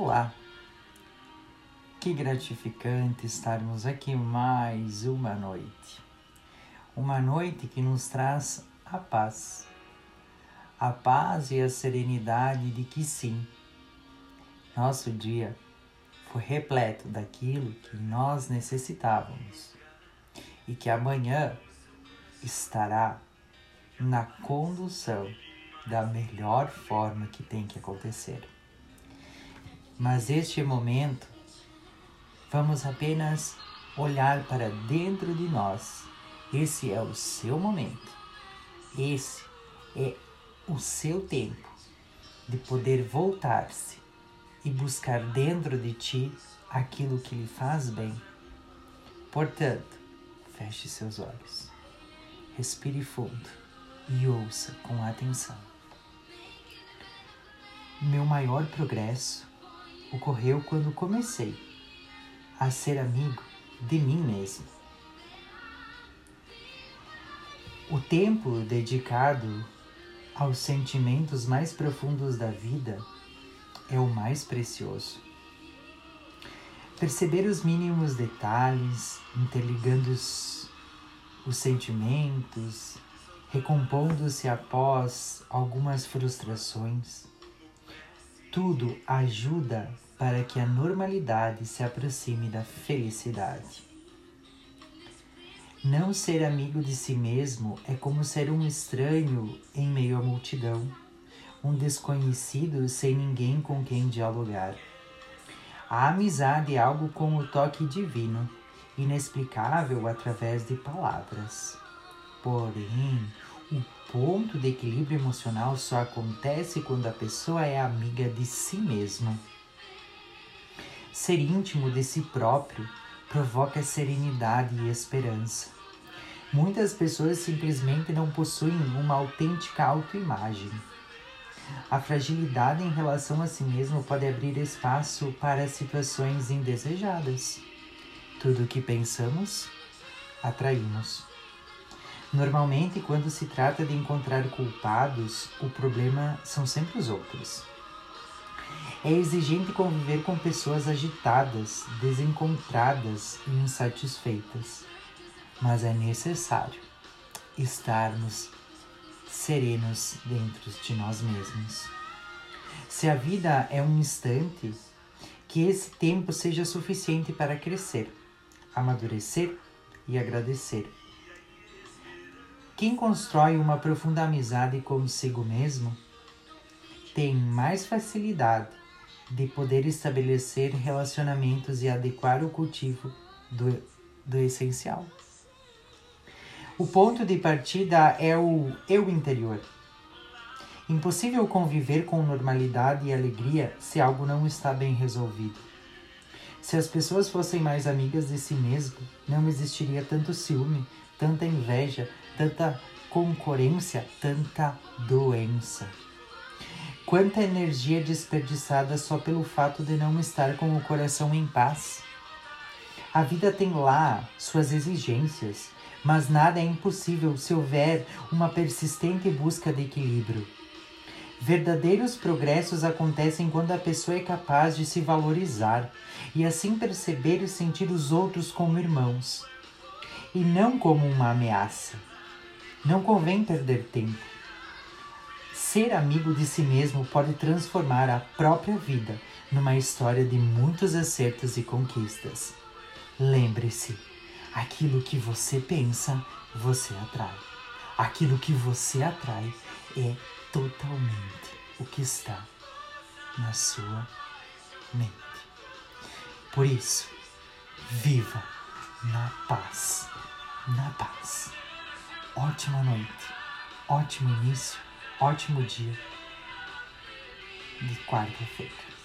Olá! Que gratificante estarmos aqui mais uma noite. Uma noite que nos traz a paz. A paz e a serenidade de que sim, nosso dia foi repleto daquilo que nós necessitávamos e que amanhã estará na condução da melhor forma que tem que acontecer. Mas este momento, vamos apenas olhar para dentro de nós. Esse é o seu momento. Esse é o seu tempo de poder voltar-se e buscar dentro de ti aquilo que lhe faz bem. Portanto, feche seus olhos, respire fundo e ouça com atenção. Meu maior progresso ocorreu quando comecei a ser amigo de mim mesmo. O tempo dedicado aos sentimentos mais profundos da vida é o mais precioso. Perceber os mínimos detalhes, interligando os, os sentimentos, recompondo-se após algumas frustrações tudo ajuda para que a normalidade se aproxime da felicidade. Não ser amigo de si mesmo é como ser um estranho em meio à multidão, um desconhecido sem ninguém com quem dialogar. A amizade é algo com o toque divino, inexplicável através de palavras. Porém, o ponto de equilíbrio emocional só acontece quando a pessoa é amiga de si mesma. Ser íntimo de si próprio provoca serenidade e esperança. Muitas pessoas simplesmente não possuem uma autêntica autoimagem. A fragilidade em relação a si mesmo pode abrir espaço para situações indesejadas. Tudo o que pensamos, atraímos. Normalmente, quando se trata de encontrar culpados, o problema são sempre os outros. É exigente conviver com pessoas agitadas, desencontradas e insatisfeitas, mas é necessário estarmos serenos dentro de nós mesmos. Se a vida é um instante, que esse tempo seja suficiente para crescer, amadurecer e agradecer quem constrói uma profunda amizade consigo mesmo tem mais facilidade de poder estabelecer relacionamentos e adequar o cultivo do, do essencial. O ponto de partida é o eu interior. Impossível conviver com normalidade e alegria se algo não está bem resolvido. Se as pessoas fossem mais amigas de si mesmo, não existiria tanto ciúme, tanta inveja, tanta concorrência, tanta doença. Quanta energia desperdiçada só pelo fato de não estar com o coração em paz. A vida tem lá suas exigências, mas nada é impossível se houver uma persistente busca de equilíbrio. Verdadeiros progressos acontecem quando a pessoa é capaz de se valorizar e assim perceber e sentir os outros como irmãos, e não como uma ameaça. Não convém perder tempo. Ser amigo de si mesmo pode transformar a própria vida numa história de muitos acertos e conquistas. Lembre-se: aquilo que você pensa, você atrai. Aquilo que você atrai é totalmente o que está na sua mente. Por isso, viva na paz, na paz ótima noite, ótimo início, ótimo dia. De quarta-feira.